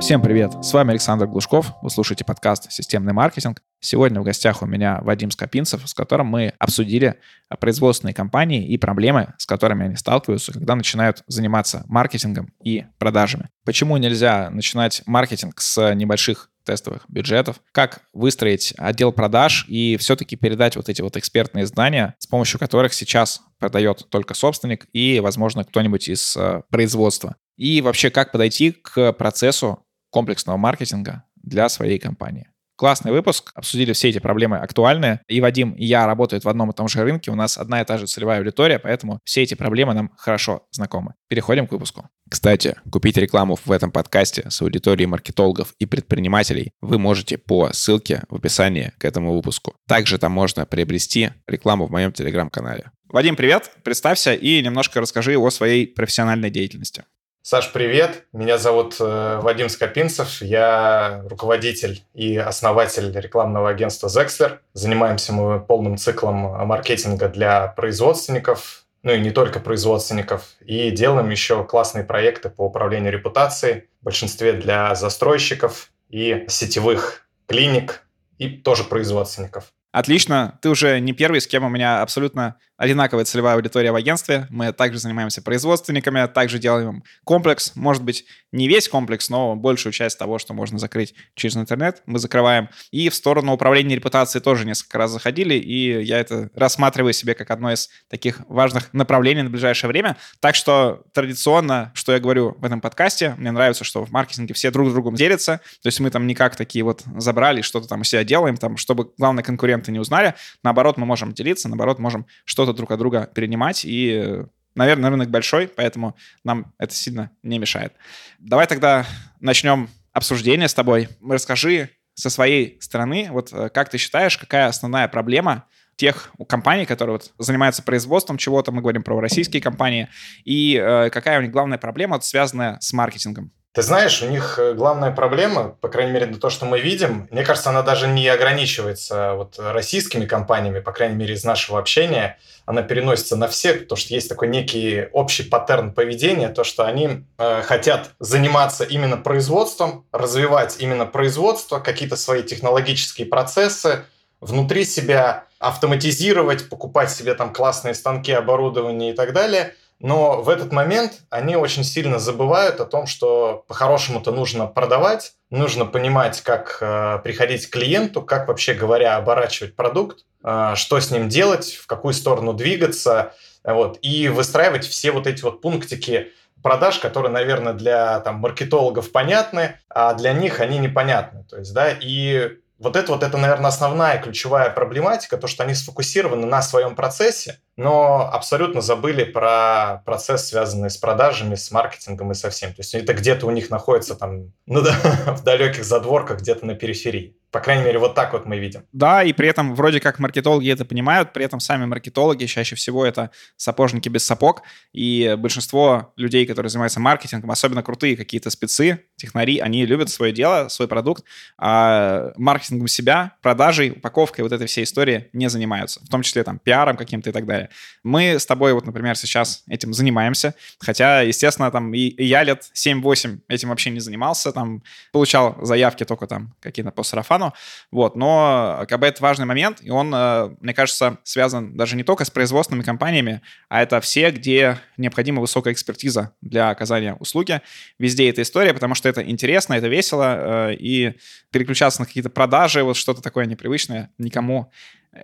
Всем привет! С вами Александр Глушков. Вы слушаете подкаст «Системный маркетинг». Сегодня в гостях у меня Вадим Скопинцев, с которым мы обсудили производственные компании и проблемы, с которыми они сталкиваются, когда начинают заниматься маркетингом и продажами. Почему нельзя начинать маркетинг с небольших тестовых бюджетов, как выстроить отдел продаж и все-таки передать вот эти вот экспертные знания, с помощью которых сейчас продает только собственник и, возможно, кто-нибудь из э, производства. И вообще, как подойти к процессу комплексного маркетинга для своей компании. Классный выпуск, обсудили все эти проблемы актуальные. И Вадим, и я работают в одном и том же рынке, у нас одна и та же целевая аудитория, поэтому все эти проблемы нам хорошо знакомы. Переходим к выпуску. Кстати, купить рекламу в этом подкасте с аудиторией маркетологов и предпринимателей вы можете по ссылке в описании к этому выпуску. Также там можно приобрести рекламу в моем телеграм-канале. Вадим, привет, представься и немножко расскажи о своей профессиональной деятельности. Саш, привет. Меня зовут э, Вадим Скопинцев. Я руководитель и основатель рекламного агентства Zexler. Занимаемся мы полным циклом маркетинга для производственников, ну и не только производственников. И делаем еще классные проекты по управлению репутацией, в большинстве для застройщиков и сетевых клиник, и тоже производственников. Отлично. Ты уже не первый, с кем у меня абсолютно одинаковая целевая аудитория в агентстве. Мы также занимаемся производственниками, также делаем комплекс. Может быть, не весь комплекс, но большую часть того, что можно закрыть через интернет, мы закрываем. И в сторону управления репутацией тоже несколько раз заходили, и я это рассматриваю себе как одно из таких важных направлений на ближайшее время. Так что традиционно, что я говорю в этом подкасте, мне нравится, что в маркетинге все друг с другом делятся. То есть мы там не как такие вот забрали, что-то там у себя делаем, там, чтобы главный конкуренты не узнали. Наоборот, мы можем делиться, наоборот, можем что-то друг от друга перенимать, и, наверное, рынок большой, поэтому нам это сильно не мешает. Давай тогда начнем обсуждение с тобой. Расскажи со своей стороны, вот э, как ты считаешь, какая основная проблема тех компаний, которые вот занимаются производством чего-то, мы говорим про российские компании, и э, какая у них главная проблема, связанная с маркетингом? Ты знаешь, у них э, главная проблема, по крайней мере, то, что мы видим, мне кажется, она даже не ограничивается вот российскими компаниями, по крайней мере, из нашего общения. Она переносится на всех, потому что есть такой некий общий паттерн поведения, то, что они э, хотят заниматься именно производством, развивать именно производство, какие-то свои технологические процессы внутри себя, автоматизировать, покупать себе там классные станки, оборудование и так далее – но в этот момент они очень сильно забывают о том, что по-хорошему-то нужно продавать, нужно понимать, как э, приходить к клиенту, как вообще говоря оборачивать продукт, э, что с ним делать, в какую сторону двигаться, вот, и выстраивать все вот эти вот пунктики продаж, которые, наверное, для там, маркетологов понятны, а для них они непонятны. То есть, да, и вот это вот, это, наверное, основная ключевая проблематика, то, что они сфокусированы на своем процессе, но абсолютно забыли про процесс, связанный с продажами, с маркетингом и со всем. То есть это где-то у них находится там, ну да, в далеких задворках, где-то на периферии. По крайней мере, вот так вот мы видим. Да, и при этом вроде как маркетологи это понимают, при этом сами маркетологи чаще всего это сапожники без сапог, и большинство людей, которые занимаются маркетингом, особенно крутые какие-то спецы, технари, они любят свое дело, свой продукт, а маркетингом себя, продажей, упаковкой, вот этой всей истории не занимаются, в том числе там пиаром каким-то и так далее. Мы с тобой вот, например, сейчас этим занимаемся, хотя, естественно, там и, и я лет 7-8 этим вообще не занимался, там получал заявки только там какие-то по сарафану, вот, но как бы это важный момент, и он, э, мне кажется, связан даже не только с производственными компаниями, а это все, где необходима высокая экспертиза для оказания услуги. Везде эта история, потому что это интересно, это весело, э, и переключаться на какие-то продажи, вот что-то такое непривычное никому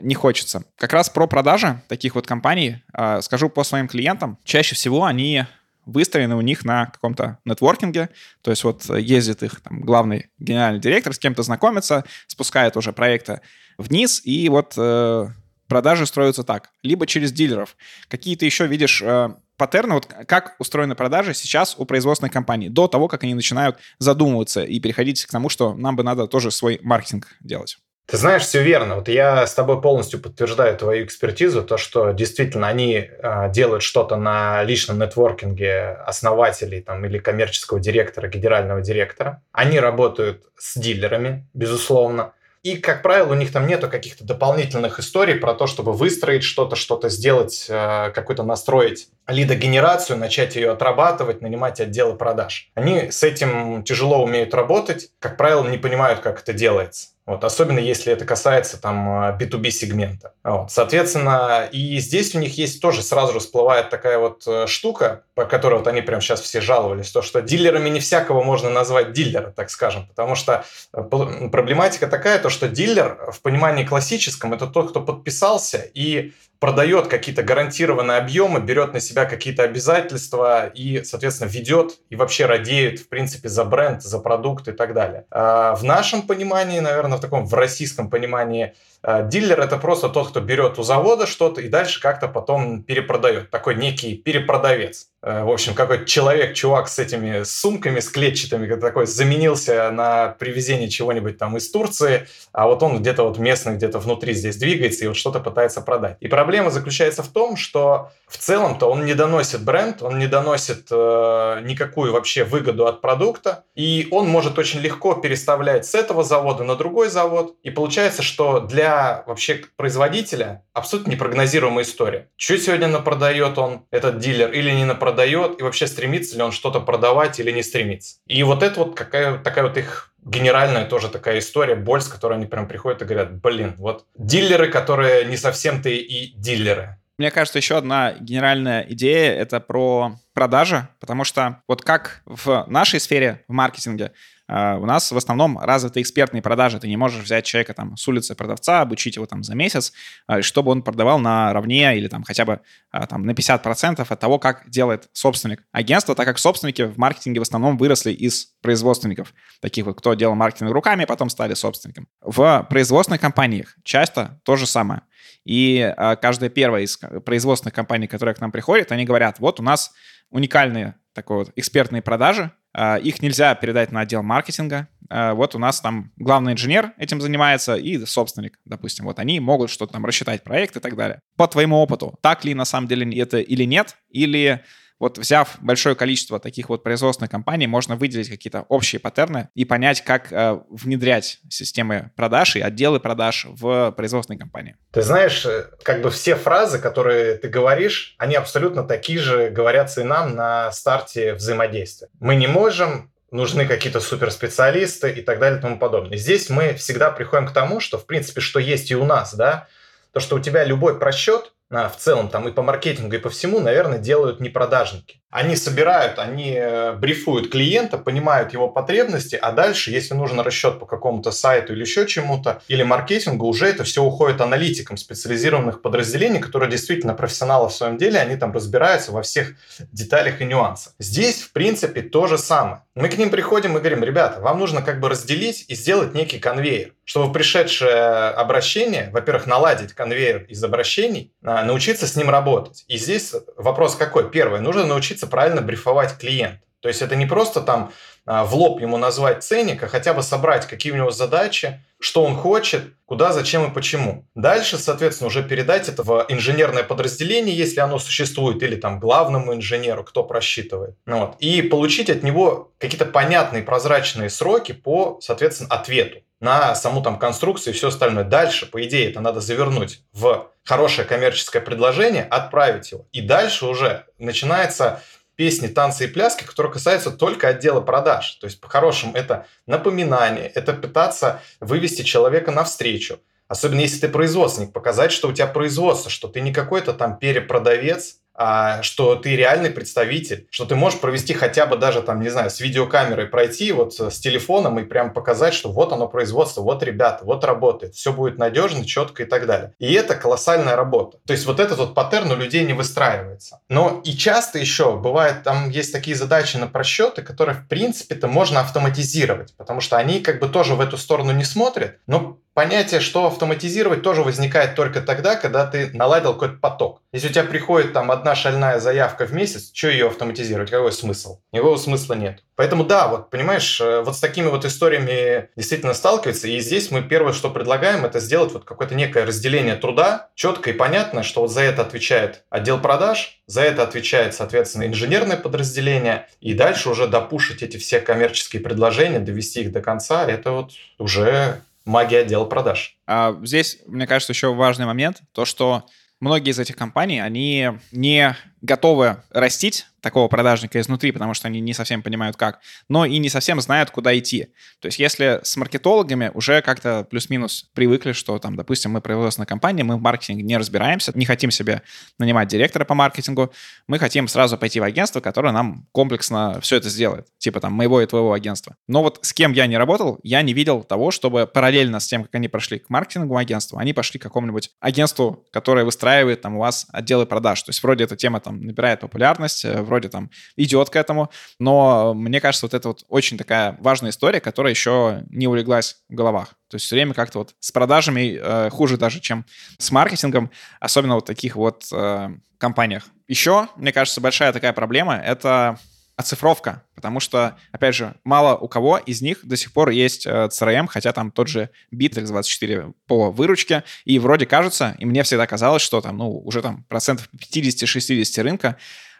не хочется. Как раз про продажи таких вот компаний э, скажу по своим клиентам. Чаще всего они выстроены у них на каком-то нетворкинге, то есть вот ездит их там, главный генеральный директор, с кем-то знакомится, спускает уже проекты вниз, и вот э, продажи строятся так. Либо через дилеров. Какие-то еще видишь э, паттерны, вот как устроены продажи сейчас у производственной компании, до того, как они начинают задумываться и переходить к тому, что нам бы надо тоже свой маркетинг делать. Ты знаешь, все верно. Вот я с тобой полностью подтверждаю твою экспертизу, то, что действительно они э, делают что-то на личном нетворкинге основателей там, или коммерческого директора, генерального директора. Они работают с дилерами, безусловно. И, как правило, у них там нету каких-то дополнительных историй про то, чтобы выстроить что-то, что-то сделать, э, какую-то настроить лидогенерацию, начать ее отрабатывать, нанимать отделы продаж. Они с этим тяжело умеют работать, как правило, не понимают, как это делается. Вот, особенно если это касается там B2B сегмента. Вот, соответственно, и здесь у них есть тоже сразу всплывает такая вот э, штука, по которой вот они прямо сейчас все жаловались, то, что дилерами не всякого можно назвать дилера, так скажем, потому что э, проблематика такая, то, что дилер в понимании классическом это тот, кто подписался и продает какие-то гарантированные объемы, берет на себя какие-то обязательства и, соответственно, ведет и вообще радеет, в принципе, за бренд, за продукт и так далее. А в нашем понимании, наверное, в таком в российском понимании, а, дилер это просто тот, кто берет у завода что-то и дальше как-то потом перепродает. Такой некий перепродавец. А, в общем, какой-то человек, чувак с этими сумками, с клетчатыми, такой заменился на привезение чего-нибудь там из Турции, а вот он где-то вот местный, где-то внутри здесь двигается и вот что-то пытается продать. И проблема заключается в том, что в целом-то он не доносит бренд, он не доносит э, никакую вообще выгоду от продукта, и он может очень легко переставлять с этого завода на другой завод. И получается, что для вообще производителя абсолютно непрогнозируемая история. Что сегодня напродает он, этот дилер, или не напродает, и вообще стремится ли он что-то продавать или не стремится. И вот это вот какая, такая вот их генеральная тоже такая история, боль, с которой они прям приходят и говорят, блин, вот дилеры, которые не совсем-то и дилеры. Мне кажется, еще одна генеральная идея — это про продажи, потому что вот как в нашей сфере, в маркетинге, у нас в основном развиты экспертные продажи. Ты не можешь взять человека там с улицы продавца, обучить его там за месяц, а, чтобы он продавал наравне или там хотя бы а, там на 50% от того, как делает собственник агентства, так как собственники в маркетинге в основном выросли из производственников, таких вот, кто делал маркетинг руками, потом стали собственником. В производственных компаниях часто то же самое. И каждая первая из производственных компаний, которая к нам приходит, они говорят, вот у нас уникальные такой вот экспертные продажи, а, их нельзя передать на отдел маркетинга. А, вот у нас там главный инженер этим занимается и собственник, допустим. Вот они могут что-то там рассчитать, проект и так далее. По твоему опыту, так ли на самом деле это или нет? Или вот взяв большое количество таких вот производственных компаний, можно выделить какие-то общие паттерны и понять, как э, внедрять системы продаж и отделы продаж в производственной компании. Ты знаешь, э, как бы все фразы, которые ты говоришь, они абсолютно такие же говорятся и нам на старте взаимодействия. Мы не можем нужны какие-то суперспециалисты и так далее и тому подобное. Здесь мы всегда приходим к тому, что, в принципе, что есть и у нас, да, то, что у тебя любой просчет, а, в целом там и по маркетингу, и по всему, наверное, делают не продажники. Они собирают, они э, брифуют клиента, понимают его потребности, а дальше, если нужен расчет по какому-то сайту или еще чему-то, или маркетингу, уже это все уходит аналитикам специализированных подразделений, которые действительно профессионалы в своем деле, они там разбираются во всех деталях и нюансах. Здесь, в принципе, то же самое. Мы к ним приходим и говорим, ребята, вам нужно как бы разделить и сделать некий конвейер, чтобы пришедшее обращение, во-первых, наладить конвейер из обращений, а, научиться с ним работать. И здесь вопрос какой? Первое, нужно научиться научиться правильно брифовать клиент. То есть это не просто там а, в лоб ему назвать ценник, а хотя бы собрать, какие у него задачи, что он хочет, куда, зачем и почему. Дальше, соответственно, уже передать это в инженерное подразделение, если оно существует, или там главному инженеру, кто просчитывает. Ну вот. И получить от него какие-то понятные прозрачные сроки по, соответственно, ответу на саму там конструкцию и все остальное. Дальше, по идее, это надо завернуть в хорошее коммерческое предложение, отправить его. И дальше уже начинается песни, танцы и пляски, которые касаются только отдела продаж. То есть, по-хорошему, это напоминание, это пытаться вывести человека навстречу. Особенно если ты производственник, показать, что у тебя производство, что ты не какой-то там перепродавец, а, что ты реальный представитель, что ты можешь провести хотя бы даже там, не знаю, с видеокамерой пройти вот с телефоном и прям показать, что вот оно производство, вот ребята, вот работает, все будет надежно, четко и так далее. И это колоссальная работа. То есть вот этот вот паттерн у людей не выстраивается. Но и часто еще бывает, там есть такие задачи на просчеты, которые в принципе-то можно автоматизировать, потому что они как бы тоже в эту сторону не смотрят, но понятие, что автоматизировать, тоже возникает только тогда, когда ты наладил какой-то поток. Если у тебя приходит там одна шальная заявка в месяц, что ее автоматизировать? Какой смысл? Никакого смысла нет. Поэтому да, вот понимаешь, э, вот с такими вот историями действительно сталкиваются. И здесь мы первое, что предлагаем, это сделать вот какое-то некое разделение труда, четко и понятно, что вот за это отвечает отдел продаж, за это отвечает, соответственно, инженерное подразделение, и дальше уже допушить эти все коммерческие предложения, довести их до конца, это вот уже магия отдела продаж. А здесь, мне кажется, еще важный момент, то, что многие из этих компаний, они не готовы растить такого продажника изнутри, потому что они не совсем понимают как, но и не совсем знают, куда идти. То есть если с маркетологами уже как-то плюс-минус привыкли, что там, допустим, мы производственная компания, мы в маркетинге не разбираемся, не хотим себе нанимать директора по маркетингу, мы хотим сразу пойти в агентство, которое нам комплексно все это сделает, типа там моего и твоего агентства. Но вот с кем я не работал, я не видел того, чтобы параллельно с тем, как они прошли к маркетинговому агентству, они пошли к какому-нибудь агентству, которое выстраивает там у вас отделы продаж. То есть вроде эта тема там набирает популярность, э, вроде там идет к этому, но мне кажется, вот это вот очень такая важная история, которая еще не улеглась в головах. То есть все время как-то вот с продажами э, хуже даже, чем с маркетингом, особенно вот таких вот э, компаниях. Еще, мне кажется, большая такая проблема — это оцифровка, потому что, опять же, мало у кого из них до сих пор есть э, CRM, хотя там тот же Bittrex24 по выручке, и вроде кажется, и мне всегда казалось, что там, ну, уже там процентов 50-60 рынка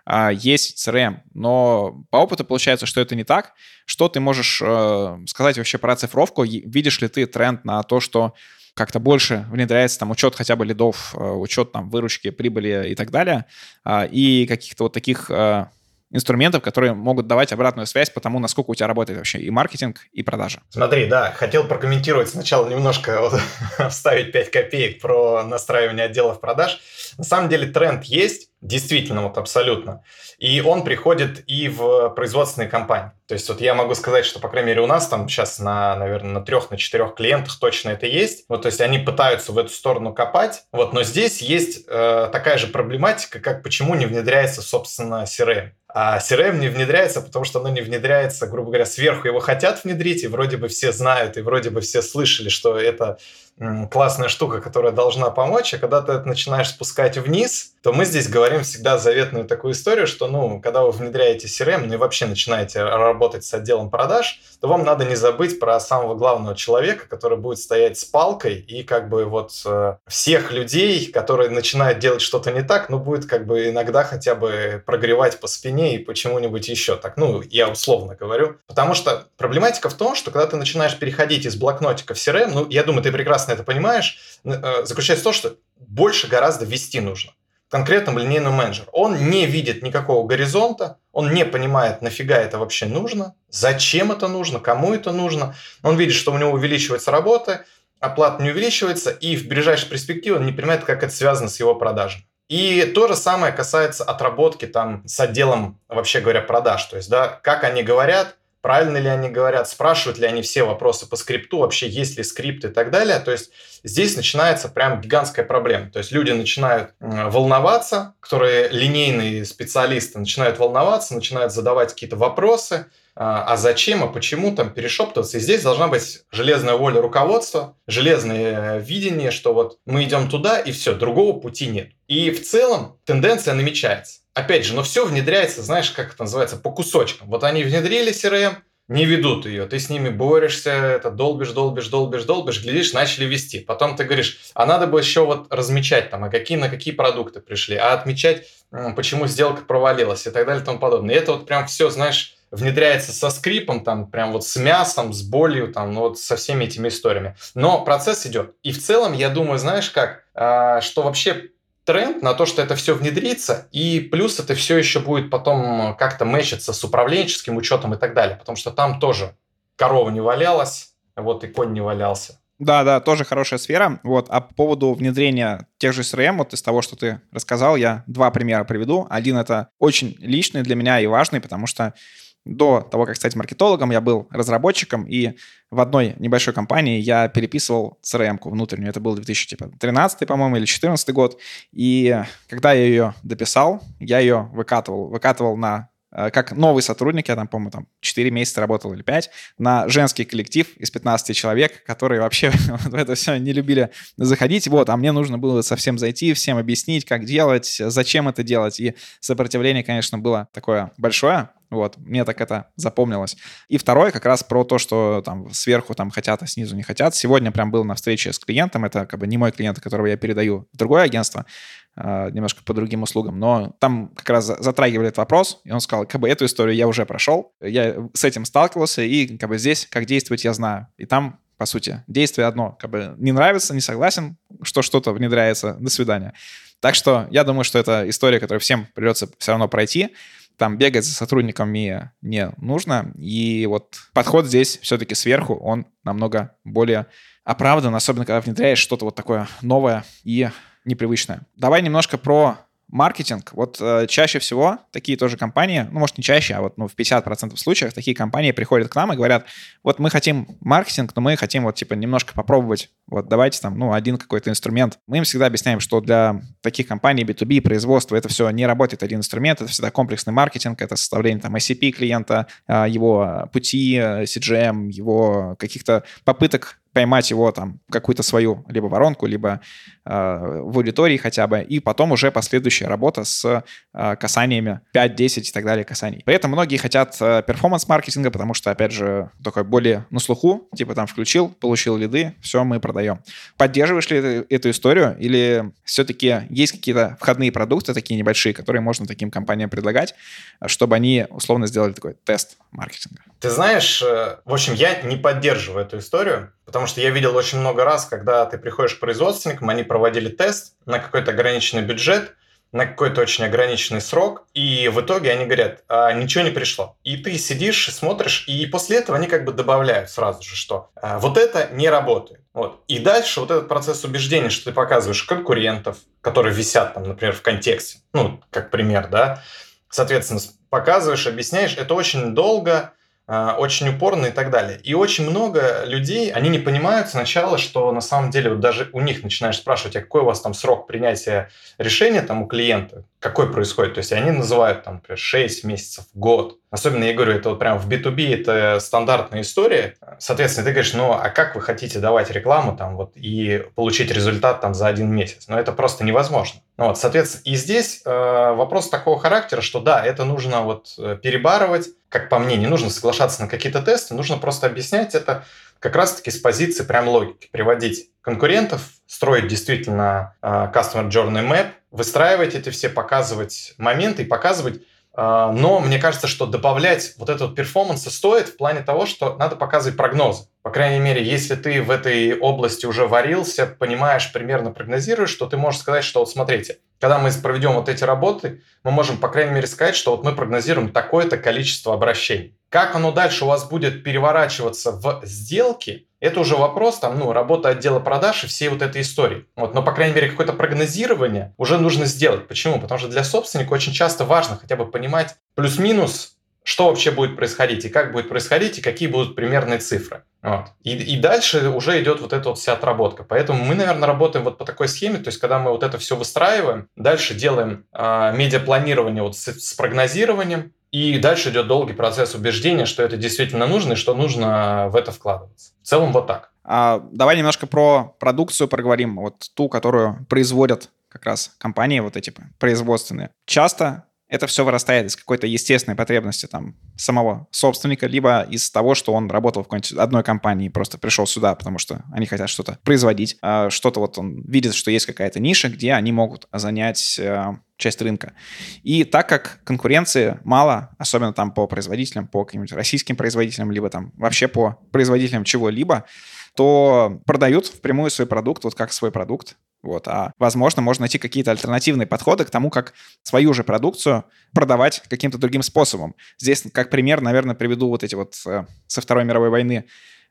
а, есть CRM, но по опыту получается, что это не так. Что ты можешь э, сказать вообще про цифровку? Видишь ли ты тренд на то, что как-то больше внедряется там учет хотя бы лидов, э, учет там выручки, прибыли и так далее, э, и каких-то вот таких э, инструментов, которые могут давать обратную связь по тому, насколько у тебя работает вообще и маркетинг, и продажа. Смотри, да, хотел прокомментировать сначала немножко, вот, вставить 5 копеек про настраивание отделов продаж. На самом деле тренд есть, действительно, вот абсолютно. И он приходит и в производственные компании. То есть вот я могу сказать, что, по крайней мере, у нас там сейчас на, наверное, на трех, на четырех клиентах точно это есть. Вот, то есть они пытаются в эту сторону копать. Вот, но здесь есть э, такая же проблематика, как почему не внедряется, собственно, CRM. А CRM не внедряется, потому что оно не внедряется, грубо говоря, сверху его хотят внедрить, и вроде бы все знают, и вроде бы все слышали, что это классная штука, которая должна помочь, а когда ты это начинаешь спускать вниз, то мы здесь говорим всегда заветную такую историю, что, ну, когда вы внедряете CRM, ну и вообще начинаете работать с отделом продаж, то вам надо не забыть про самого главного человека, который будет стоять с палкой и как бы вот э, всех людей, которые начинают делать что-то не так, ну, будет как бы иногда хотя бы прогревать по спине и почему-нибудь еще так. Ну, я условно говорю. Потому что проблематика в том, что когда ты начинаешь переходить из блокнотика в CRM, ну, я думаю, ты прекрасно это понимаешь, э, заключается в том, что больше гораздо вести нужно конкретному линейному менеджеру. Он не видит никакого горизонта, он не понимает, нафига это вообще нужно, зачем это нужно, кому это нужно. Он видит, что у него увеличивается работа, оплата не увеличивается, и в ближайшей перспективе он не понимает, как это связано с его продажами. И то же самое касается отработки там с отделом, вообще говоря, продаж. То есть, да, как они говорят, правильно ли они говорят, спрашивают ли они все вопросы по скрипту, вообще есть ли скрипт и так далее. То есть здесь начинается прям гигантская проблема. То есть люди начинают волноваться, которые линейные специалисты начинают волноваться, начинают задавать какие-то вопросы, а, а зачем, а почему там перешептываться. И здесь должна быть железная воля руководства, железное видение, что вот мы идем туда, и все, другого пути нет. И в целом тенденция намечается опять же, но все внедряется, знаешь, как это называется, по кусочкам. Вот они внедрили CRM, не ведут ее, ты с ними борешься, это долбишь, долбишь, долбишь, долбишь, глядишь, начали вести. Потом ты говоришь, а надо бы еще вот размечать там, а какие на какие продукты пришли, а отмечать, почему сделка провалилась и так далее и тому подобное. И это вот прям все, знаешь, внедряется со скрипом, там, прям вот с мясом, с болью, там, ну вот со всеми этими историями. Но процесс идет. И в целом, я думаю, знаешь как, а, что вообще тренд на то, что это все внедрится, и плюс это все еще будет потом как-то мэчиться с управленческим учетом и так далее, потому что там тоже корова не валялась, вот и конь не валялся. Да, да, тоже хорошая сфера. Вот, а по поводу внедрения тех же CRM, вот из того, что ты рассказал, я два примера приведу. Один это очень личный для меня и важный, потому что до того, как стать маркетологом, я был разработчиком, и в одной небольшой компании я переписывал CRM-ку внутреннюю. Это был 2013, по-моему, или 2014 год. И когда я ее дописал, я ее выкатывал. Выкатывал на как новый сотрудник, я там, по-моему, там 4 месяца работал или 5, на женский коллектив из 15 человек, которые вообще в это все не любили заходить. Вот, а мне нужно было совсем зайти, всем объяснить, как делать, зачем это делать. И сопротивление, конечно, было такое большое. Вот, мне так это запомнилось. И второе, как раз про то, что там сверху там хотят, а снизу не хотят. Сегодня прям был на встрече с клиентом, это как бы не мой клиент, которого я передаю в другое агентство. А, немножко по другим услугам, но там как раз затрагивали этот вопрос, и он сказал, как бы эту историю я уже прошел, я с этим сталкивался, и как бы здесь, как действовать, я знаю. И там по сути. Действие одно. Как бы не нравится, не согласен, что что-то внедряется, до свидания. Так что я думаю, что это история, которую всем придется все равно пройти. Там бегать за сотрудниками не нужно. И вот подход здесь все-таки сверху, он намного более оправдан, особенно когда внедряешь что-то вот такое новое и непривычное. Давай немножко про маркетинг. Вот э, чаще всего такие тоже компании, ну, может, не чаще, а вот ну, в 50% случаев такие компании приходят к нам и говорят, вот мы хотим маркетинг, но мы хотим вот типа немножко попробовать, вот давайте там, ну, один какой-то инструмент. Мы им всегда объясняем, что для таких компаний B2B, производства, это все не работает один инструмент, это всегда комплексный маркетинг, это составление там ICP клиента, э, его пути, э, CGM, его каких-то попыток поймать его там какую-то свою либо воронку, либо э, в аудитории хотя бы, и потом уже последующая работа с э, касаниями 5, 10 и так далее касаний. При этом многие хотят э, перформанс-маркетинга, потому что, опять же, такой более на слуху, типа там включил, получил лиды, все, мы продаем. Поддерживаешь ли эту, эту историю или все-таки есть какие-то входные продукты такие небольшие, которые можно таким компаниям предлагать, чтобы они условно сделали такой тест маркетинга? Ты знаешь, э, в общем, я не поддерживаю эту историю, потому что я видел очень много раз, когда ты приходишь к производственникам, они проводили тест на какой-то ограниченный бюджет, на какой-то очень ограниченный срок, и в итоге они говорят, а, ничего не пришло. И ты сидишь и смотришь, и после этого они как бы добавляют сразу же, что а, вот это не работает. Вот. И дальше вот этот процесс убеждения, что ты показываешь конкурентов, которые висят там, например, в контексте, ну, как пример, да, соответственно, показываешь, объясняешь, это очень долго, очень упорно и так далее. И очень много людей, они не понимают сначала, что на самом деле вот даже у них начинаешь спрашивать, а какой у вас там срок принятия решения там у клиента, какой происходит. То есть они называют там, например, 6 месяцев, год. Особенно, я говорю, это вот прям в B2B это стандартная история. Соответственно, ты говоришь, ну, а как вы хотите давать рекламу там вот и получить результат там за один месяц? Но это просто невозможно. Ну, вот, соответственно, и здесь э, вопрос такого характера, что да, это нужно вот э, перебарывать, как по мне, не нужно соглашаться на какие-то тесты, нужно просто объяснять это как раз-таки с позиции прям логики, приводить конкурентов, строить действительно э, Customer Journey Map, выстраивать эти все, показывать моменты и показывать, но мне кажется, что добавлять вот этот перформанс стоит в плане того, что надо показывать прогнозы. По крайней мере, если ты в этой области уже варился, понимаешь, примерно прогнозируешь, что ты можешь сказать, что вот смотрите, когда мы проведем вот эти работы, мы можем, по крайней мере, сказать, что вот мы прогнозируем такое-то количество обращений. Как оно дальше у вас будет переворачиваться в сделки, это уже вопрос, там, ну, работа отдела продаж и всей вот этой истории. Вот, но, по крайней мере, какое-то прогнозирование уже нужно сделать. Почему? Потому что для собственника очень часто важно хотя бы понимать плюс-минус, что вообще будет происходить, и как будет происходить, и какие будут примерные цифры. Вот. И, и дальше уже идет вот эта вот вся отработка. Поэтому мы, наверное, работаем вот по такой схеме, то есть когда мы вот это все выстраиваем, дальше делаем э, медиапланирование вот с, с прогнозированием, и дальше идет долгий процесс убеждения, что это действительно нужно и что нужно в это вкладываться. В целом вот так. А, давай немножко про продукцию проговорим, вот ту, которую производят как раз компании вот эти производственные. Часто это все вырастает из какой-то естественной потребности там самого собственника, либо из того, что он работал в какой-нибудь одной компании и просто пришел сюда, потому что они хотят что-то производить, а что-то вот он видит, что есть какая-то ниша, где они могут занять э, часть рынка. И так как конкуренции мало, особенно там по производителям, по каким-нибудь российским производителям, либо там вообще по производителям чего-либо, то продают впрямую свой продукт, вот как свой продукт, вот. А, возможно, можно найти какие-то альтернативные подходы к тому, как свою же продукцию продавать каким-то другим способом. Здесь, как пример, наверное, приведу вот эти вот э, со Второй мировой войны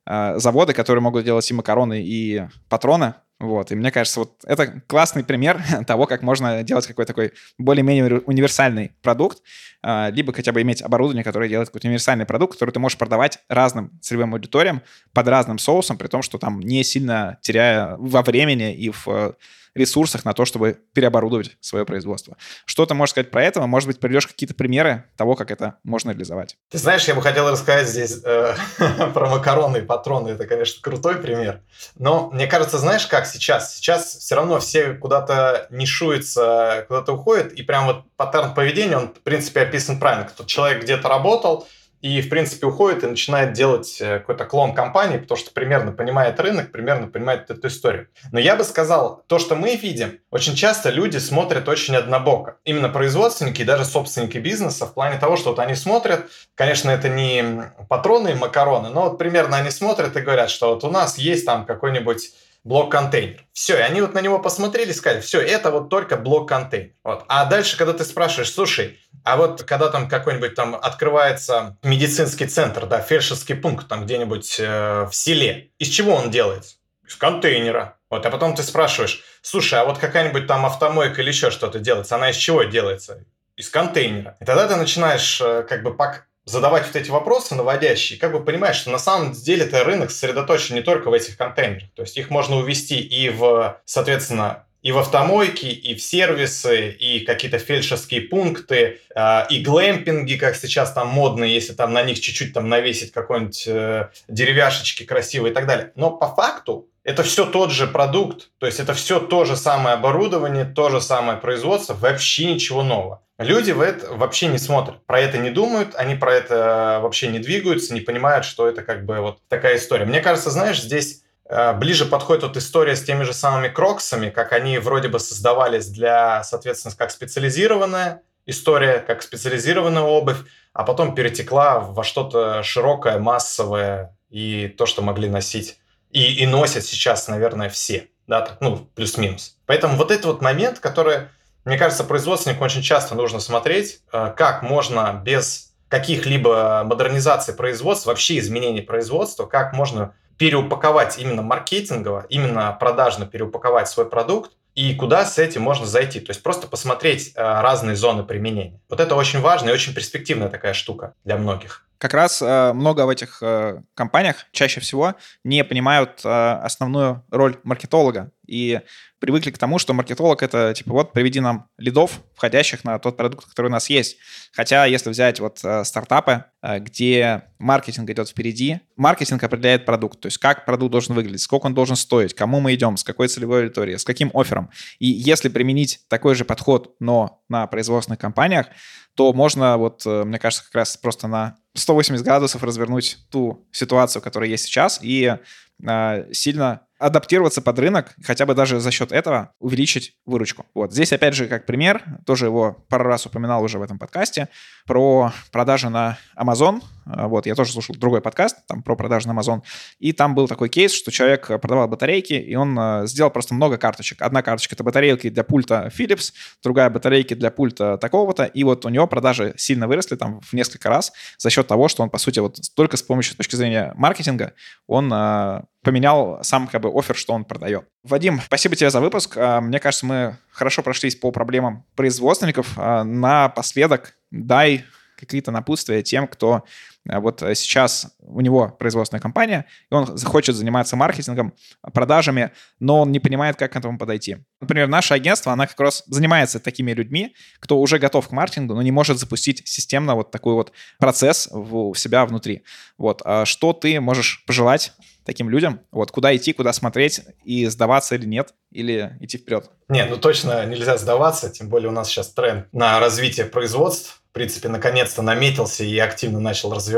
заводы, которые могут делать и макароны, и патроны. Вот. И мне кажется, вот это классный пример того, как можно делать какой-то такой более-менее универсальный продукт, э, либо хотя бы иметь оборудование, которое делает какой-то универсальный продукт, который ты можешь продавать разным целевым аудиториям под разным соусом, при том, что там не сильно теряя во времени и в ресурсах на то, чтобы переоборудовать свое производство. Что ты можешь сказать про это? Может быть, приведешь какие-то примеры того, как это можно реализовать? Ты знаешь, я бы хотел рассказать здесь э, про макароны и патроны. Это, конечно, крутой пример. Но мне кажется, знаешь, как сейчас? Сейчас все равно все куда-то нишуются, куда-то уходят, и прям вот паттерн поведения, он, в принципе, описан правильно. Кто человек где-то работал, и, в принципе, уходит и начинает делать э, какой-то клон компании, потому что примерно понимает рынок, примерно понимает эту историю. Но я бы сказал, то, что мы видим, очень часто люди смотрят очень однобоко. Именно производственники и даже собственники бизнеса в плане того, что вот они смотрят, конечно, это не патроны и макароны, но вот примерно они смотрят и говорят, что вот у нас есть там какой-нибудь блок-контейнер. Все, и они вот на него посмотрели сказали, все, это вот только блок-контейнер. Вот. А дальше, когда ты спрашиваешь, слушай, а вот когда там какой-нибудь там открывается медицинский центр, да, фельдшерский пункт там где-нибудь э, в селе, из чего он делается? Из контейнера. Вот, а потом ты спрашиваешь, слушай, а вот какая-нибудь там автомойка или еще что-то делается, она из чего делается? Из контейнера. И тогда ты начинаешь э, как бы пок задавать вот эти вопросы наводящие, как бы понимаешь, что на самом деле это рынок сосредоточен не только в этих контейнерах. То есть их можно увести и в, соответственно, и в автомойки, и в сервисы, и какие-то фельдшерские пункты, э, и глэмпинги, как сейчас там модно, если там на них чуть-чуть там навесить какой-нибудь э, деревяшечки красивые и так далее. Но по факту это все тот же продукт, то есть это все то же самое оборудование, то же самое производство, вообще ничего нового. Люди в это вообще не смотрят, про это не думают, они про это вообще не двигаются, не понимают, что это как бы вот такая история. Мне кажется, знаешь, здесь э, ближе подходит вот история с теми же самыми кроксами, как они вроде бы создавались для, соответственно, как специализированная история, как специализированная обувь, а потом перетекла во что-то широкое, массовое и то, что могли носить. И, и носят сейчас, наверное, все, да, ну, плюс-минус. Поэтому вот этот вот момент, который мне кажется, производственнику очень часто нужно смотреть, э, как можно без каких-либо модернизаций производства, вообще изменений производства, как можно переупаковать именно маркетингово, именно продажно переупаковать свой продукт, и куда с этим можно зайти. То есть просто посмотреть э, разные зоны применения. Вот это очень важно и очень перспективная такая штука для многих. Как раз э, много в этих э, компаниях чаще всего не понимают э, основную роль маркетолога и привыкли к тому, что маркетолог это типа вот приведи нам лидов, входящих на тот продукт, который у нас есть. Хотя если взять вот э, стартапы, э, где маркетинг идет впереди, маркетинг определяет продукт, то есть как продукт должен выглядеть, сколько он должен стоить, кому мы идем, с какой целевой аудиторией, с каким оффером. И если применить такой же подход, но на производственных компаниях, то можно вот, э, мне кажется, как раз просто на 180 градусов развернуть ту ситуацию, которая есть сейчас, и э, сильно адаптироваться под рынок, хотя бы даже за счет этого увеличить выручку. Вот здесь, опять же, как пример, тоже его пару раз упоминал уже в этом подкасте, про продажи на Amazon. А, вот, я тоже слушал другой подкаст, там про продажи на Amazon, и там был такой кейс, что человек продавал батарейки, и он а, сделал просто много карточек. Одна карточка — это батарейки для пульта Philips, другая — батарейки для пульта такого-то, и вот у него продажи сильно выросли там в несколько раз за счет того, что он, по сути, вот только с помощью точки зрения маркетинга он а, поменял сам как бы офер, что он продает. Вадим, спасибо тебе за выпуск. А, мне кажется, мы хорошо прошлись по проблемам производственников. А, напоследок дай какие-то напутствия тем, кто вот сейчас у него производственная компания, и он хочет заниматься маркетингом, продажами, но он не понимает, как к этому подойти. Например, наше агентство, она как раз занимается такими людьми, кто уже готов к маркетингу, но не может запустить системно вот такой вот процесс в себя внутри. Вот. Что ты можешь пожелать таким людям? Вот куда идти, куда смотреть и сдаваться или нет, или идти вперед? Не, ну точно нельзя сдаваться, тем более у нас сейчас тренд на развитие производств, в принципе, наконец-то наметился и активно начал развиваться.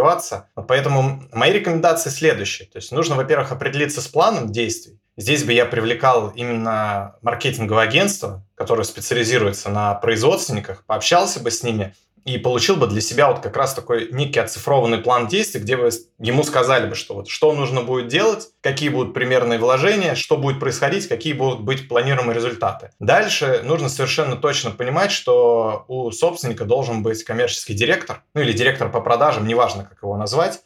Поэтому мои рекомендации следующие. То есть нужно, во-первых, определиться с планом действий. Здесь бы я привлекал именно маркетинговое агентство, которое специализируется на производственниках, пообщался бы с ними, и получил бы для себя вот как раз такой некий оцифрованный план действий, где вы ему сказали бы, что вот что нужно будет делать, какие будут примерные вложения, что будет происходить, какие будут быть планируемые результаты. Дальше нужно совершенно точно понимать, что у собственника должен быть коммерческий директор, ну или директор по продажам, неважно, как его назвать,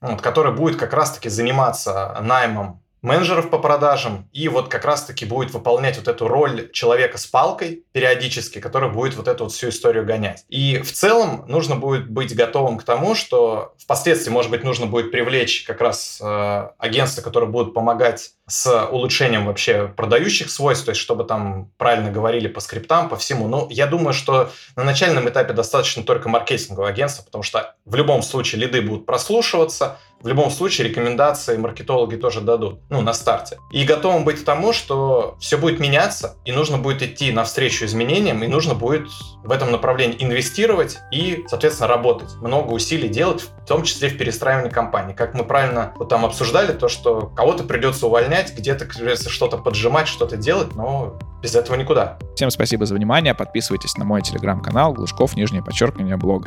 вот, который будет как раз-таки заниматься наймом менеджеров по продажам, и вот как раз-таки будет выполнять вот эту роль человека с палкой периодически, который будет вот эту вот всю историю гонять. И в целом нужно будет быть готовым к тому, что впоследствии, может быть, нужно будет привлечь как раз э, агентства, которые будут помогать с улучшением вообще продающих свойств, то есть чтобы там правильно говорили по скриптам, по всему. Но я думаю, что на начальном этапе достаточно только маркетингового агентства, потому что в любом случае лиды будут прослушиваться, в любом случае рекомендации маркетологи тоже дадут, ну, на старте. И готовым быть к тому, что все будет меняться, и нужно будет идти навстречу изменениям, и нужно будет в этом направлении инвестировать и, соответственно, работать. Много усилий делать, в том числе в перестраивании компании. Как мы правильно вот там обсуждали, то, что кого-то придется увольнять, где-то придется что-то поджимать, что-то делать, но без этого никуда. Всем спасибо за внимание. Подписывайтесь на мой телеграм-канал Глушков, нижнее подчеркивание, блог.